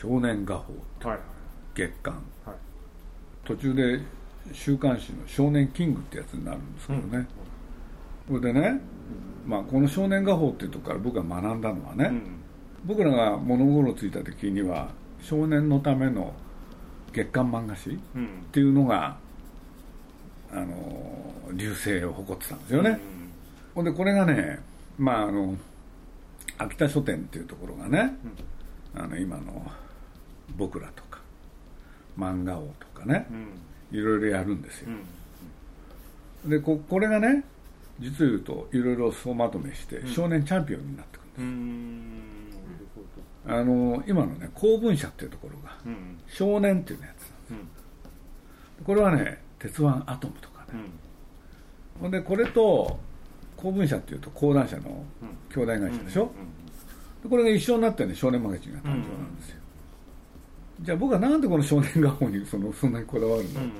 少年画報はい。月刊はい。途中で週刊誌の「少年キング」ってやつになるんですけどね、これでね、まあ、この「少年画報」っていうとこから僕が学んだのはね、うん。僕らが物心ついた時には少年のための月刊漫画誌っうんていうのがあの流星を誇ってたんですよね、ほんでこれがねまああの秋田書店っていうところがね、あの今の「僕ら」とか「漫画王」とかねうん。いろいろやるんですよ。う、ん。でここれがね実を言うといろいろ総まとめして少年チャンピオンになってくるんです、あの今のね公文社っていうところが少年っていうやつうん。これはね鉄腕アトムとかね。うん。ほんでこれと公文社っていうと講談社のうん。兄弟会社でしょ、でこれが一緒になってね少年マガジンが誕生なんですよ、じゃあ僕はなんでこの少年画報にそのそんなにこだわるの、うん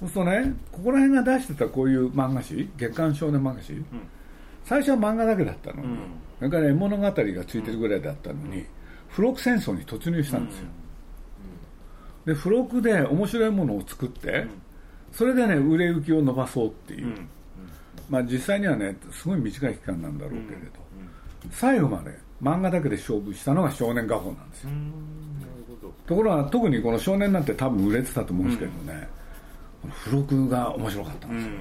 そうするとねここら辺が出してたこういう漫画誌？月刊少年漫画誌、最初は漫画だけだったのに、うん。から絵物語がついてるぐらいだったのに、付録戦争に突入したんですよ、で付録で面白いものを作って、それでね売れ行きを伸ばそうっていう、うん。まあ実際にはねすごい短い期間なんだろうけれど、最後まで漫画だけで勝負したのが少年画報なんですよ、ところが特にこの少年なんて多分売れてたと思うんですけどね、この付録が面白かった。んですよ、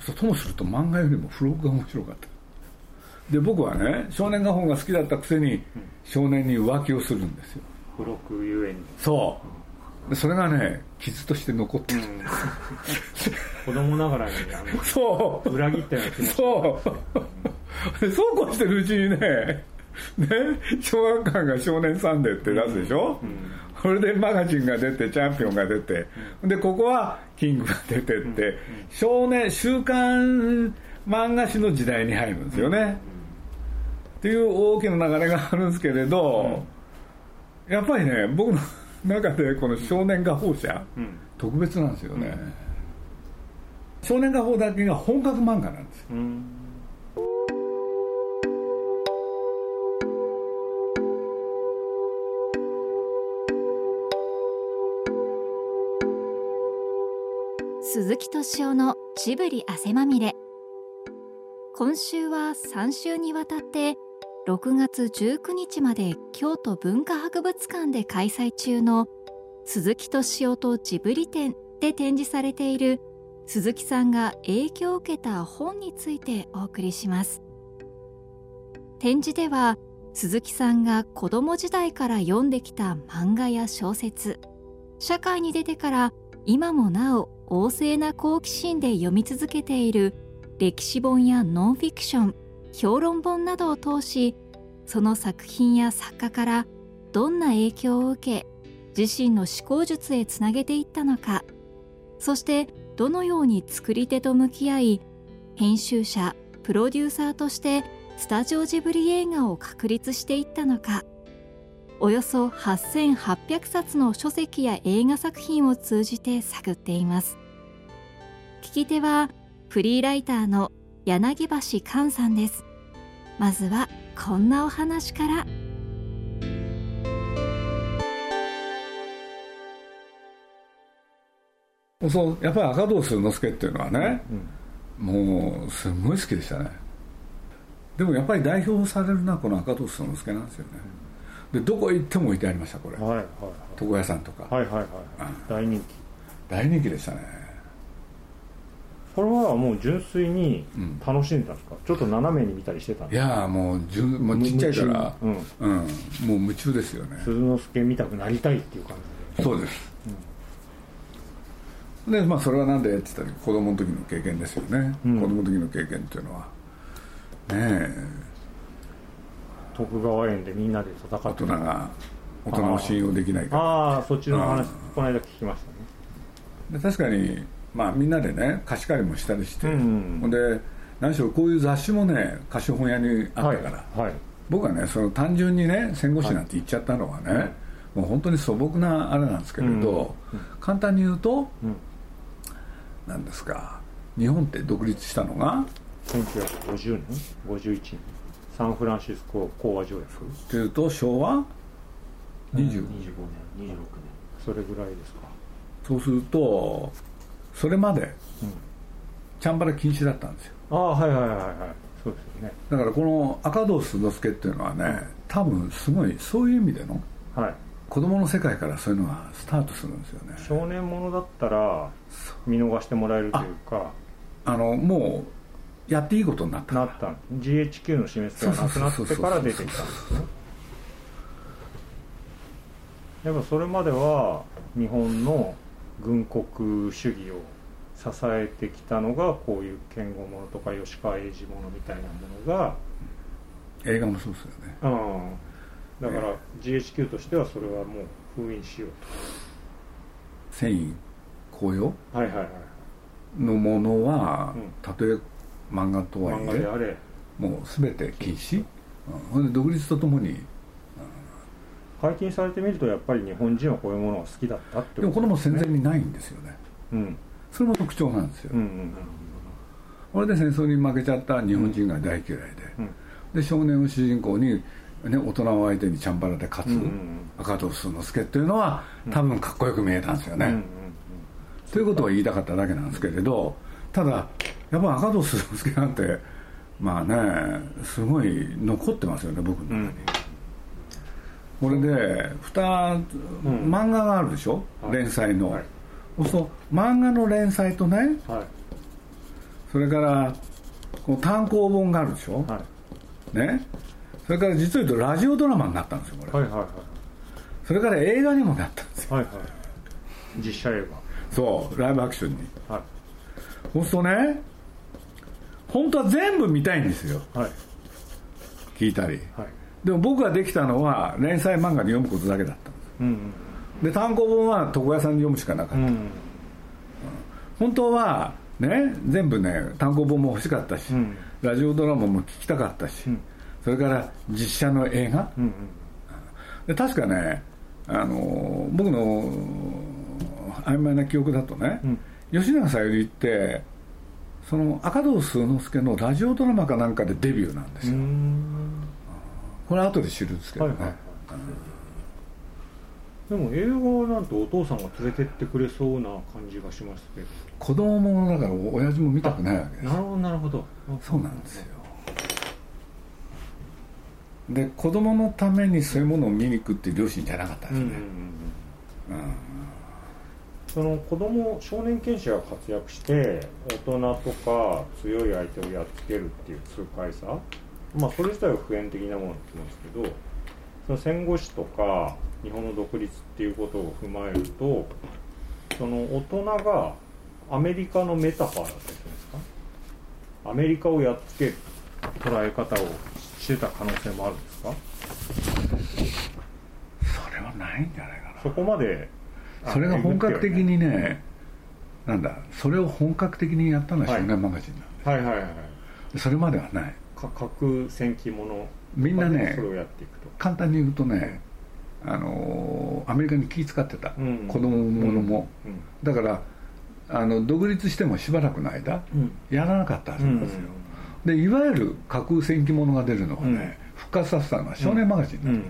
そうともすると漫画よりも付録が面白かった。で僕はね少年画本が好きだったくせに少年に浮気をするんですよ。付録ゆえに。そう。でそれがね傷として残ってる、子供ながらにあ そう。の裏切ったような気持ちそう。でそうこうしてるうちにねね小学館が少年サンデーって出すでしょ、それでマガジンが出てチャンピオンが出て、でここはキングが出てって、少年週刊漫画誌の時代に入るんですよね、っていう大きな流れがあるんですけれど、やっぱりね僕の中でこの少年画報社、特別なんですよね、少年画報だけが本格漫画なんですよ。鈴木敏夫のジブリ汗まみれ。今週は3週にわたって6月19日まで京都文化博物館で開催中の鈴木敏夫とジブリ展で展示されている鈴木さんが影響を受けた本についてお送りします。展示では鈴木さんが子供時代から読んできた漫画や小説社会に出てから今もなお旺盛な好奇心で読み続けている歴史本やノンフィクション評論本などを通しその作品や作家からどんな影響を受け自身の思考術へつなげていったのかそしてどのように作り手と向き合い編集者プロデューサーとしてスタジオジブリ映画を確立していったのか。およそ8800冊の書籍や映画作品を通じて探っています。聞き手はフリーライターの柳橋寛さんです。まずはこんなお話から。そうやっぱり赤胴鈴之助っていうのはね、もうすごい好きでしたね。でもやっぱり代表されるのはこの赤胴鈴之助なんですよねでどこ行っても置いてありましたこれ。はいはい床屋さんとか、はいはいはい。はい大人気。大人気でしたね。これはもう純粋にうん。楽しんでたんですか、ちょっと斜めに見たりしてたんいですか？やーもうじゅもうちっちゃいからうん。うん、もう夢中ですよね。鈴之助見たくなりたいっていう感じで。そうです、でまあそれはなんでって言ったら子供の時の経験ですよね、うん。子供の時の経験っていうのは。ねえ徳川園でみんなで戦大って。人が大人を信用できないから。ああそっちの話、うんこの間聞きましたね。で確かにまあみんなでね貸し借りもしたりして、うんほんで何しろこういう雑誌もね貸本屋にあったから、はい、はい、僕はねその単純にね戦後史なんて言っちゃったのはね、もう本当に素朴なあれなんですけれど、簡単に言うとうん、何ですか日本って独立したのが1950年？51年サンフランシスコ講和条約。というと昭和？20 25年26年。それぐらいですか。そうするとそれまでうん。チャンバラ禁止だったんですよ。ああはいはいはいはい。そうですよね。だからこの赤堂鈴之助っていうのはね多分すごいそういう意味でのはい。子供の世界からそういうのがスタートするんですよね。少年ものだったら見逃してもらえるというか。あのもうやっていいことになった。なった。ん GHQ の締め付けがなくなってから出てきた。んですねやっぱそれまでは日本の軍国主義を支えてきたのがこういう剣豪ものとか吉川英治ものみたいなものが映画もそうですよね。うん。だから GHQ としてはそれはもう封印しよう繊維紅葉とはいはいはい。のものは、うん。たとえ漫画とはいえあれ。もう全て禁止、うん、独立とともに解禁されてみるとやっぱり日本人はこういうものが好きだったってでもこれも戦前ねにないんですよね。うん。それも特徴なんですよ、うんうんこれで戦争に負けちゃった日本人が大嫌いで、うん。で少年を主人公に、ね、大人を相手にチャンバラで勝つ、うんうん赤戸鈴之助っていうのは多分かっこよく見えたんですよね、うんうんということを言いたかっただけなんですけれどただやっぱ赤戸鈴之助なんてまあねすごい残ってますよね僕の中に、これで2、うん漫画があるでしょ、はい。連載の、はい。そうすると漫画の連載とねはい。それからこう単行本があるでしょ、はい。ね？それから実を言うとラジオドラマになったんですよこれ、はいはいはい。それから映画にもなったんですよ。はいはい。実写映そうライブアクションに。画はそうするとね本当は全部見たいんですよ。いはい。聞いたり。はい。でも僕ができたのは連載漫画で読むことだけだったんです。うんで単行本は床屋さんで読むしかなかった、うん。うん本当はね全部ね単行本も欲しかったし、うん。ラジオドラマも聞きたかったし、うん。それから実写の映画。うん。で確かねあの僕の曖昧な記憶だとね、うん。吉永小百合ってその赤堂鈴之助のラジオドラマかなんかでデビューなんですうよ、ん。これ後で知るんですけどね、はいはい。はいでも映画はなんとお父さんが連れてってくれそうな感じがしますけど。子供ものだから親父も見たくないわけですなるほどなるほど。そうなんですよ。で子供のためにそういうものを見に行くっていう両親じゃなかったんですね、うんうんうん。うんその子供少年剣士が活躍して大人とか強い相手をやっつけるっていう痛快さまあそれ自体は普遍的なものって言いますけどその戦後史とか日本の独立っていうことを踏まえるとその大人がアメリカのメタファーだったりするんですか。アメリカをやっつける捉え方をしてた可能性もあるんですか。それはないんじゃないかな。そこまであそれが本格的にねなんだそれを本格的にやったのははい。少年マガジンなんはいはいはいはい。でそれまではない。か核戦記ものみんなねそれをやっていくと。簡単に言うとねあのーアメリカに気使ってた、うん。子供ものも、うん。だからあの独立してもしばらくの間うん。やらなかったはずなんですよ、でいわゆる架空戦記物が出るのはね、復活させたのは少年マガジンなの、うん。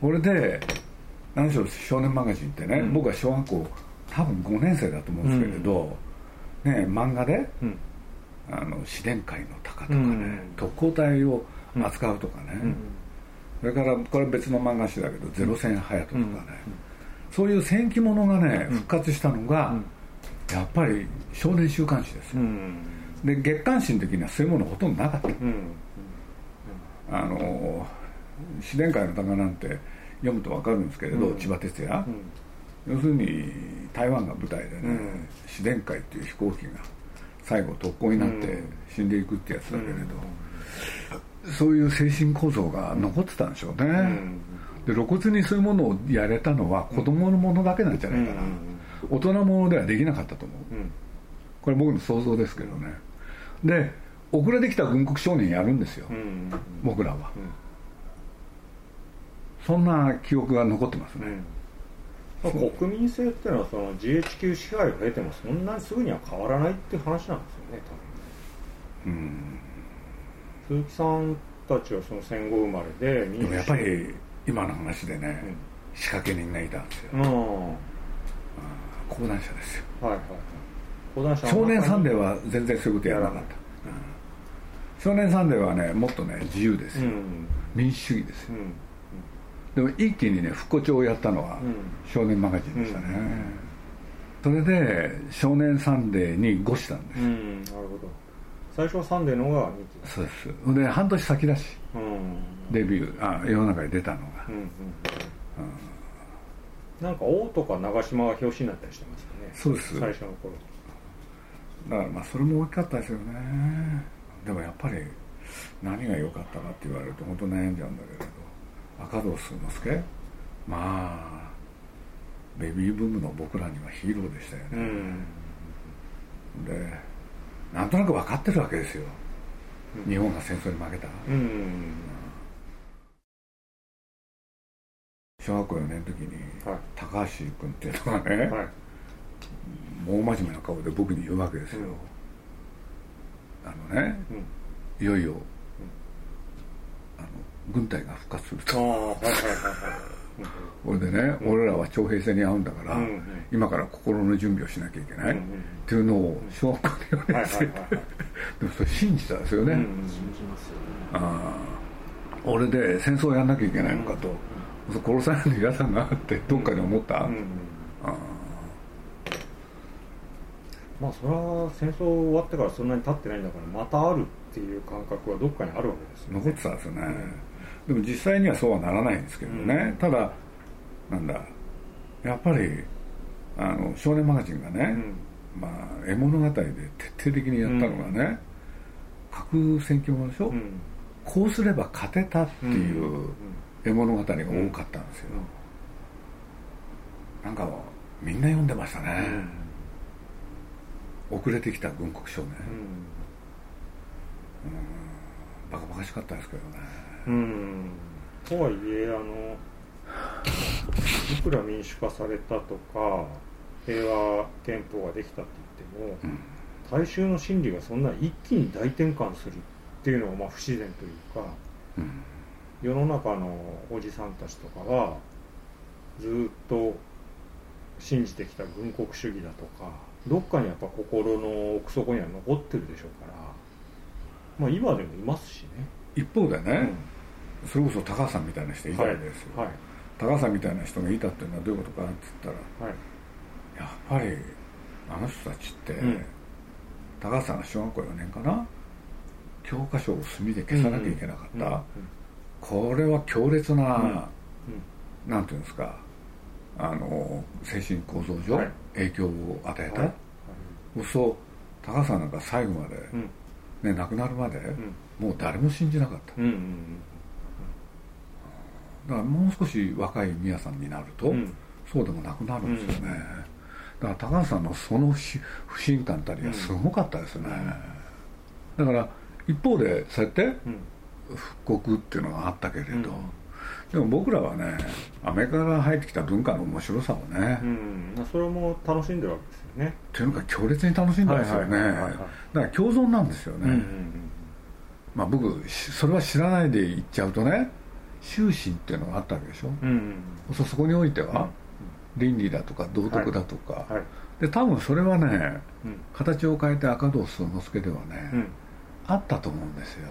これで何しろ少年マガジンってね、うん。僕は小学校多分5年生だと思うんですけれど、ね、漫画でうん。あの自然界の鷹とかね、うん。特攻隊を扱うとかね、うん。それからこれ別の漫画誌だけど「ゼロ戦隼人」とかね、うん。そういう戦記物がね復活したのが、うん。やっぱり少年週刊誌ですよ、うん。で月刊誌の時にはそういうものほとんどなかった、うん。あの自然界の鷹なんて読むと分かるんですけれど、うん。千葉哲也、うん。要するに台湾が舞台でね、うん。自然界っていう飛行機が最後特攻になって死んでいくってやつだけれど、そういう精神構造が残ってたんでしょうね、うん。で露骨にそういうものをやれたのは子供のものだけなんじゃないかな、大人ものではできなかったと思う。うん。これ僕の想像ですけどね。で遅れてきた軍国少年やるんですよ、うん。僕らは、そんな記憶が残ってますね、うん。国民性っていうのはその GHQ 支配を経てもそんなにすぐには変わらないっていう話なんですよねうん。多分鈴木さんたちはその戦後生まれででもやっぱり今の話でね、仕掛け人がいたんですよ、うん。講談社ですよ。はいはい。講談社の少年サンデーはは全然そういうことやらなかった、うん。少年サンデーはねもっとね自由ですよ、うん。民主主義ですよ。うんでも一気にね復興帳をやったのはうん。少年マガジンでしたね、それで少年サンデーに誤したんです、うんなるほど。最初はサンデーの方がそうです。で半年先だし。だうん。デビューあ世の中に出たのが。うんうんなんか王とか長島が表紙になったりしてますよね。そうです。最初の頃。だからまあそれも大きかったですよね。でもやっぱり何が良かったかって言われると本当悩んじゃうんだけれど赤堂数之介まあベビーブームの僕らにはヒーローでしたようね、ん。でなんとなく分かってるわけですよ。日本が戦争に負けた。うん。小学校4年の時にはい。高橋君っていうのがね、はい。もう真面目な顔で僕に言うわけですよ、うん。あのねうん。いよいよ、軍隊が復活すると。れでね、俺らは徴兵制に合うんだから、うんうん。今から心の準備をしなきゃいけない、うんうんっていうのを小学校で4年生で、はいはいはいはい。でもそれ信じたんですよね、うんうん。ああ俺で戦争をやんなきゃいけないのかと、殺されるの嫌だなってどっかで思った、うんうんあまあそれは戦争終わってからそんなに経ってないんだからまたあるっていう感覚はどっかにあるわけですよ残ってたんですよね、でも実際にはそうはならないんですけどね、うん。ただなんだやっぱりあの少年マガジンがね、まあ絵物語で徹底的にやったのがね、核戦況もでしょ、うん。うんこうすれば勝てたっていう絵物語が多かったんですよ、なんかみんな読んでましたね、遅れてきた軍国少年、バカバカしかったですけどねうん。うんとはいえあのいくら民主化されたとか平和憲法ができたって言っても、大衆の心理がそんな一気に大転換するっていうのがまあ不自然というかうん。世の中のおじさんたちとかはずっと信じてきた軍国主義だとかどっかにやっぱ心の奥底には残ってるでしょうからまあ今でもいますしね、一方でね、それこそ高橋さんみたいな人いたわけですよ、はい高橋さんみたいな人がいたっていうのはどういうことかって言ったらはい。やっぱりあの人たちって、うん。高橋さんが小学校4年かな教科書を墨で消さなきゃいけなかった、うんうん。これは強烈な、うんなんていうんですかあの精神構造上、はい。影響を与えた、はい。そう高橋さんなんか最後まで、うん。ね、亡くなるまで、ん。もう誰も信じなかった。うんうんだからもう少し若い宮さんになると、うん。そうでもなくなるんですよね、だから高橋さんのその不不信感たりがすごかったですね、だから一方でそうやってうん。復刻っていうのがあったけれど、うん。でも僕らはねアメリカから入ってきた文化の面白さをね、っうん。まあそれも楽しんでるわけですよね。ていうのが強烈に楽しんですよね。はいはいはいはい。だから共存なんですよね、うんまあ僕しそれは知らないで言っちゃうとね終身っていうのがあったわけでしょ、うんうんそそこにおいては、倫理だとか道徳だとか、はい。で多分それはねうん。形を変えて赤堂数之助ではね、うん。あったと思うんですよ。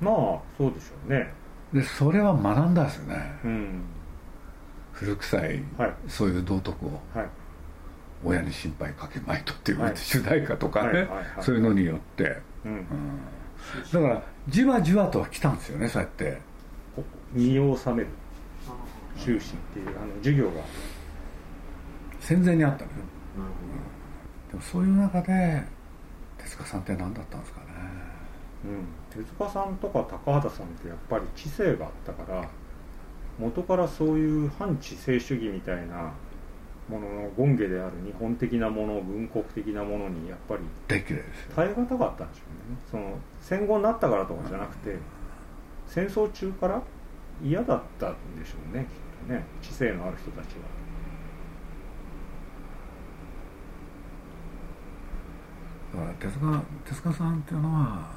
まあそうでしょうね。でそれは学んだですよね。うん。古臭い、はい。そういう道徳を。はい。親に心配かけまいとっていう、はい。主題歌とかね、はい。はい。はい。そういうのによって、だからじわじわとは来たんですよねそうやって。こ身を治める。修士っていうあの授業が。戦前にあったのよ、でもそういう中で手塚さんって何だったんですかね。うん、手塚さんとか高畑さんってやっぱり知性があったから元からそういう反知性主義みたいなものの権下である日本的なもの軍国的なものにやっぱり耐え難かったんでしょうね。その戦後になったからとかじゃなくて戦争中から嫌だったんでしょうねきっとね。知性のある人たちは。だから手塚手塚さんっていうのは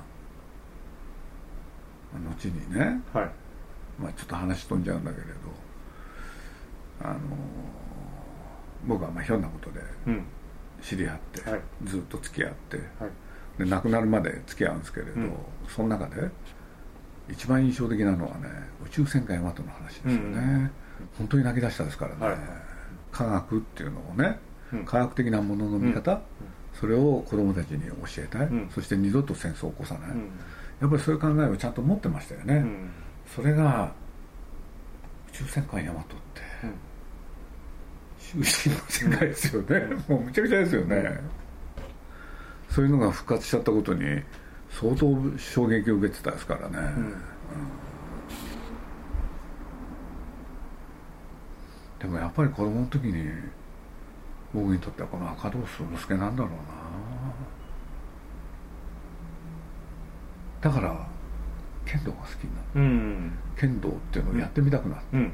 後にねはい。まあ、ちょっと話飛んじゃうんだけれどあの僕はまあひょんなことで知り合って、はい、ずっと付き合って、はい、で亡くなるまで付き合うんですけれど、うん、その中で一番印象的なのはね宇宙戦艦ヤマトの話ですよね、うん、本当に泣き出したですからね、はい、科学っていうのをね、うん、科学的なものの見方、それを子供たちに教えたい、そして二度と戦争を起こさない、やっぱりそういう考えをちゃんと持ってましたよね、それが宇宙戦艦ヤマトって、終身の世界ですよね、もうむちゃくちゃですよね、そういうのが復活しちゃったことに相当衝撃を受けてたですからね、うん。でもやっぱり子供の時に僕にとってはこの赤道鈴之助なんだろうな。だから剣道が好きになった、うん、剣道っていうのをやってみたくなった、うん。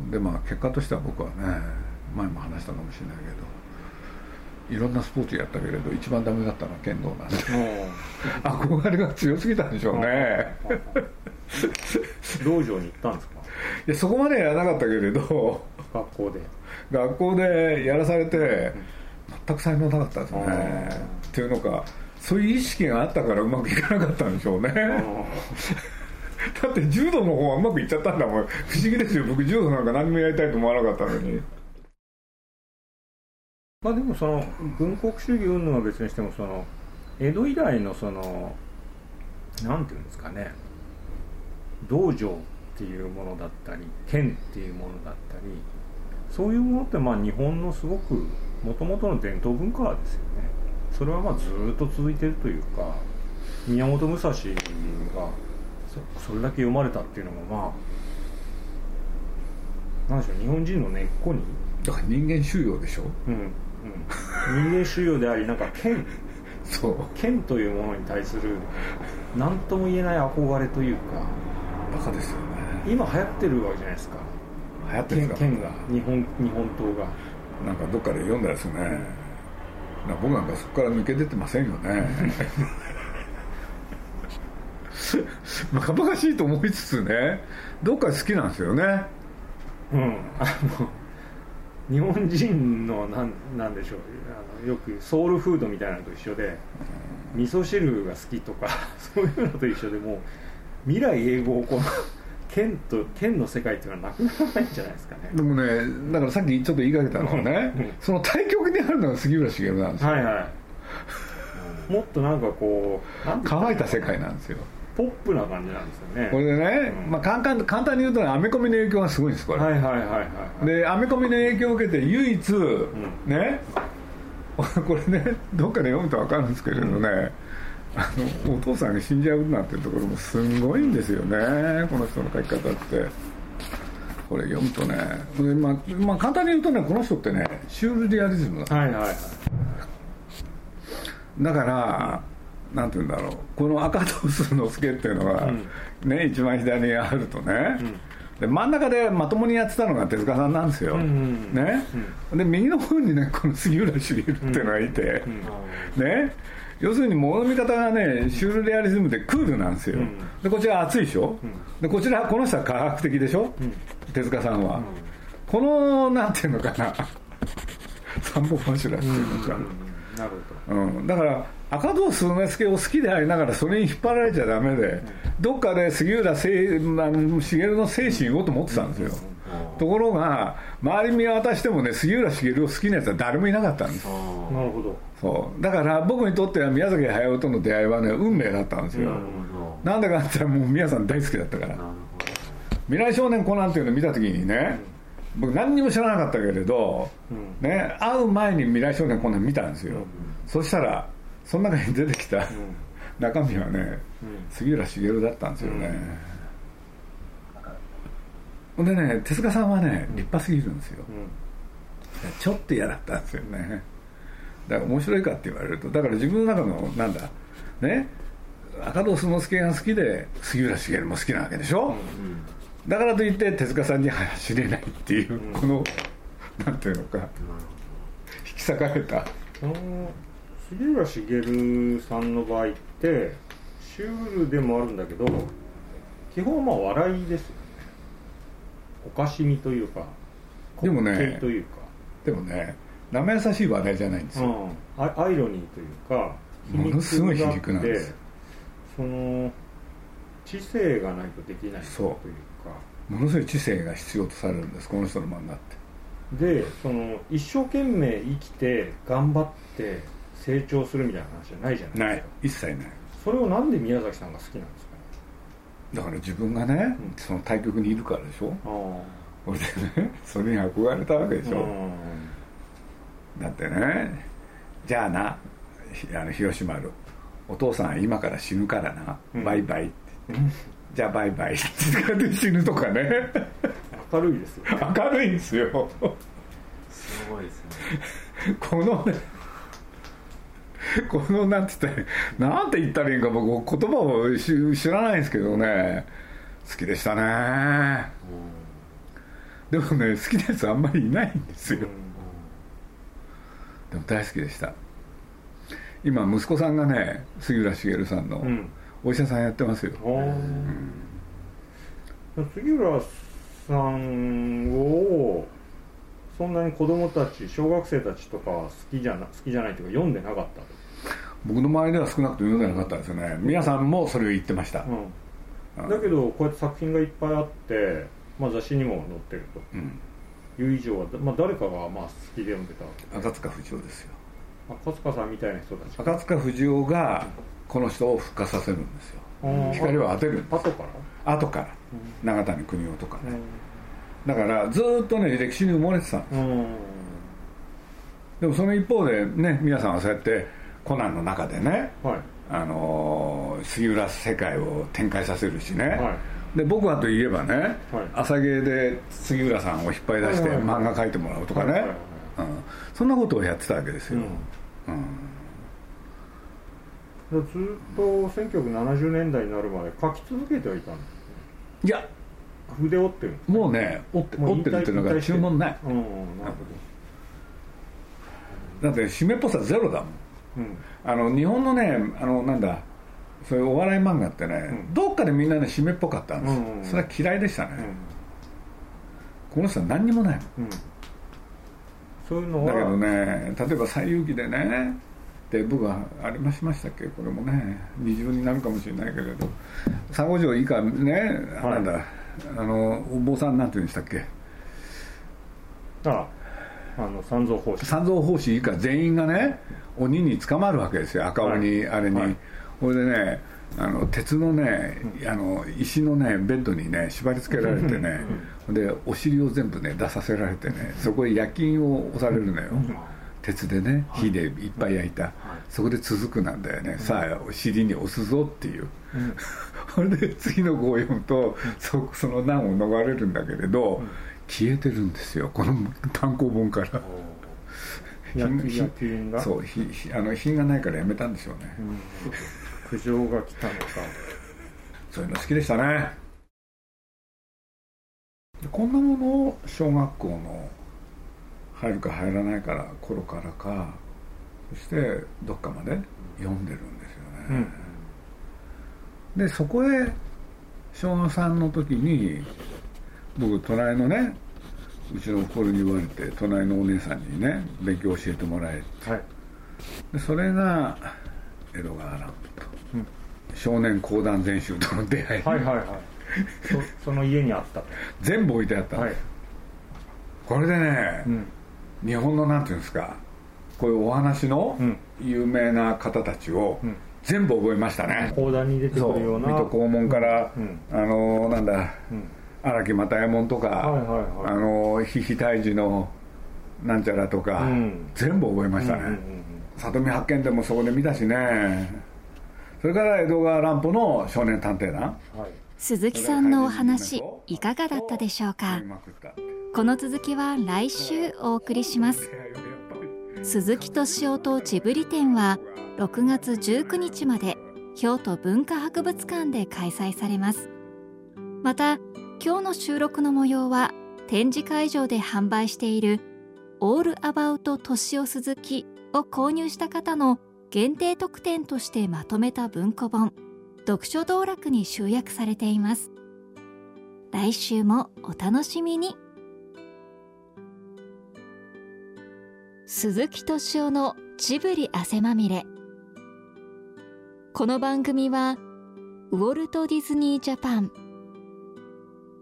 うん、でまあ結果としては僕はね前も話したかもしれないけどいろんなスポーツやったけれど一番ダメだったのは剣道なんで。憧れが強すぎたんでしょうね。道場に行ったんですか？いやそこまでやらなかったけれど学校で。学校でやらされて全く才能なかったですね。っていうのかそういう意識があったからうまくいかなかったんでしょうね。だって柔道の方はうまくいっちゃったんだもん。不思議ですよ。僕柔道なんか何もやりたいと思わなかったのにまあでもその軍国主義云々は別にしてもその江戸以来のそのなんていうんですかね道場っていうものだったり剣っていうものだったりそういうものってまあ日本のすごくもともとの伝統文化ですよね。それはまあずっと続いてるというか宮本武蔵がそれだけ読まれたっていうのもまあなんでしょう日本人の根っこに？だから人間収容でしょ、うん人間収容でありなんか剣。そう。剣というものに対する何とも言えない憧れというか。バカですよね。今流行ってるわけじゃないですか。流行ってるんですか？剣が。日本日本刀が。なんかどっかで読んだですね。僕なんかそこから抜け出てませんよね。バカバカしいと思いつつね。どっか好きなんですよね。うん。あの日本人のなんなんでしょうあのよくソウルフードみたいなのと一緒で味噌汁が好きとか そういうのと一緒でもう未来永劫この剣と剣の世界っていうのはなくならないんじゃないですかね。でもねだからさっきちょっと言いかけたのはね、うん、その対極にあるのが杉浦茂なんですよ。はいはい。もっとなんかこう乾いた世界なんですよポップな感じなんですよね。これでね、うん、まあ、簡単簡単に言うと、ね、アメコミの影響がすごいんですこれ。はいはいはいはい、はい、でアメコミの影響を受けて唯一、うん、ね これねどっかで読むと分かるんですけれどね、うん、あのお父さんが死んじゃうなんていうところもすごいんですよねこの人の書き方って。これ読むとね。で、まあまあ、簡単に言うとねこの人ってねシュールリアリズムだ、はいはいはい、だから、なんて言うんだろう。この赤と薄之助っていうのは、ね、一番左にあるとね、で真ん中でまともにやってたのが手塚さんなんですよ、ね、で右の方にねこの杉浦茂っていうのがいて、ね。要するに物の見方がねシュールレアリズムでクールなんですよ、でこちら熱いでしょ、でこちらこの人は科学的でしょ、手塚さんは、このなんていうのかな。三本柱っていうのか、なるほど、うん、だから赤堂鈴之助を好きでありながらそれに引っ張られちゃダメで、どっかで杉浦茂の精神をと思ってたんですよ、ところが周り見渡してもね杉浦茂を好きなやつは誰もいなかったんですなるほど。そう。だから僕にとっては宮崎駿との出会いはね運命だったんですよ。なん。でかって言ったらもう宮さん大好きだったから。未来少年コナンっていうのを見た時にね僕何にも知らなかったけれど、ね、会う前に未来少年コナン見たんですよ、そしたらその中に出てきた、中身はね、杉浦茂だったんですよね、ほん。でね手塚さんはね立派すぎるんですよ、ちょっと嫌だったんですよね。だから面白いかって言われるとだから自分の中のなんだね赤戸相之助が好きで杉浦茂も好きなわけでしょ、だからといって手塚さんに走れないっていう、このなんていうのか、引き裂かれた杉浦茂さんの場合ってシュールでもあるんだけど基本はまあ笑いですよね。おかしみというかでもねというか。でもね生優しい話題じゃないんですよ、うん、アアイロニーというかものすごい皮肉なんです。その知性がないとできないというか。ものすごい知性が必要とされるんですこの人の漫画って。でその一生懸命生きて頑張って成長するみたいな話じゃないじゃないない。一切ない。それをなんで宮崎さんが好きなんですかね。だから自分がね、うん。その対局にいるからでしょ。あそれでね それに憧れたわけでしあょ、だってねじゃあなひあの広島のお父さん今から死ぬからな、うん。バイバイって。言ってじゃあバイバイって言って死ぬとかね。明るいですよね。明るいんですよ。すごいですね。このね このなんて言ったらなんて言ったらいいんか僕言葉を知知らないんですけどね。好きでしたね。でもね好きなやつあんまりいないんですよ、でも大好きでした。今息子さんがね杉浦茂さんのうん。お医者さんやってますよ、あー。杉浦さんをそんなに子供たち小学生たちとかは好きじゃな好きじゃないというか読んでなかった僕の周りでは少なくともなかったんですよね。皆さんもそれを言ってました、うん、だけどこうやって作品がいっぱいあって、まあ、雑誌にも載ってるうん、という以上は、まあ、誰かがまあ好きで読んでたわけ。赤塚不二夫ですよ。赤塚さんみたいな人たちが赤塚不二夫がこの人を復活させるんですよ。うん。光を当てるんです後から、後から。永谷邦夫とかね。うだからずーっとね歴史に埋もれてたん。ですでもその一方でね皆さんはそうやってコナンの中でねはい。あのー杉浦世界を展開させるしね、はで僕はといえばね、はい。朝芸で杉浦さんを引っ張り出して漫画描いてもらうとかね、そんなことをやってたわけですよ、うん。ずっと1970年代になるまで書き続けてはいたんですいや。筆折ってるもうね折って折ってるっていうのが注文ない。うんなるだって締めっぽさゼロだもんほどうんあの日本のねあのなんだそういうお笑い漫画ってね、うん。どっかでみんなね締めっぽかったんです。よ、うん。うんそれは嫌いでしたね、この人は何にもないもん。そういうのは。だけどね例えば「西遊記」でねで僕はありましましたっけ？これもね二重になるかもしれないけれど。佐護城以下ね、はい。なんだあのお坊さんなんて言うんでしたっけ？ああの三蔵法師。三蔵法師以下全員がね鬼に捕まるわけですよ。赤鬼、あれに、はい。これでねあの鉄のね、あの石のねベッドにね縛り付けられてね、でお尻を全部ね出させられてねそこへ夜勤を押されるのよ、鉄でね火でいっぱい焼いた、そこで続くなんだよね、さあお尻に押すぞっていう、それで次の号を読むとそその難を逃れるんだけれど、消えてるんですよこの単行本から。そうひひあの品がないからやめたんでしょうね、うん。苦情が来たのか。そういうの好きでしたね。でこんなものを小学校の入るか入らないから頃からかそしてどっかまで読んでるんですよね、でそこへ小3の時に僕隣のねうちの心に言われて隣のお姉さんにね勉強教えてもらえはい。でそれが江戸川乱歩と、うん。少年講談全集との出会い、はいはいはい。そ その家にあった。と全部置いてあったんはい。これでね、うん。日本のなんていうんですかこういうお話のうん。有名な方たちをうん。全部覚えましたね、講談に出てくるような。水戸黄門から、うん。あのなんだうん荒木又右衛門とか、はいはいはい。あの狒々退治のなんちゃらとか、うん。全部覚えましたね、うんうんうん里見八犬でもそこで見たしね。それから江戸川乱歩の少年探偵団。はい。鈴木さんのお話いかがだったでしょうか？この続きは来週お送りします。鈴木敏夫とジブリ展は6月19日まで京都文化博物館で開催されます。また今日の収録の模様は展示会場で販売している「オールアバウト敏夫鈴木」を購入した方の限定特典としてまとめた文庫本読書道楽に集約されています。来週もお楽しみに。鈴木敏夫のジブリ汗まみれ。この番組はウォルト・ディズニー・ジャパン。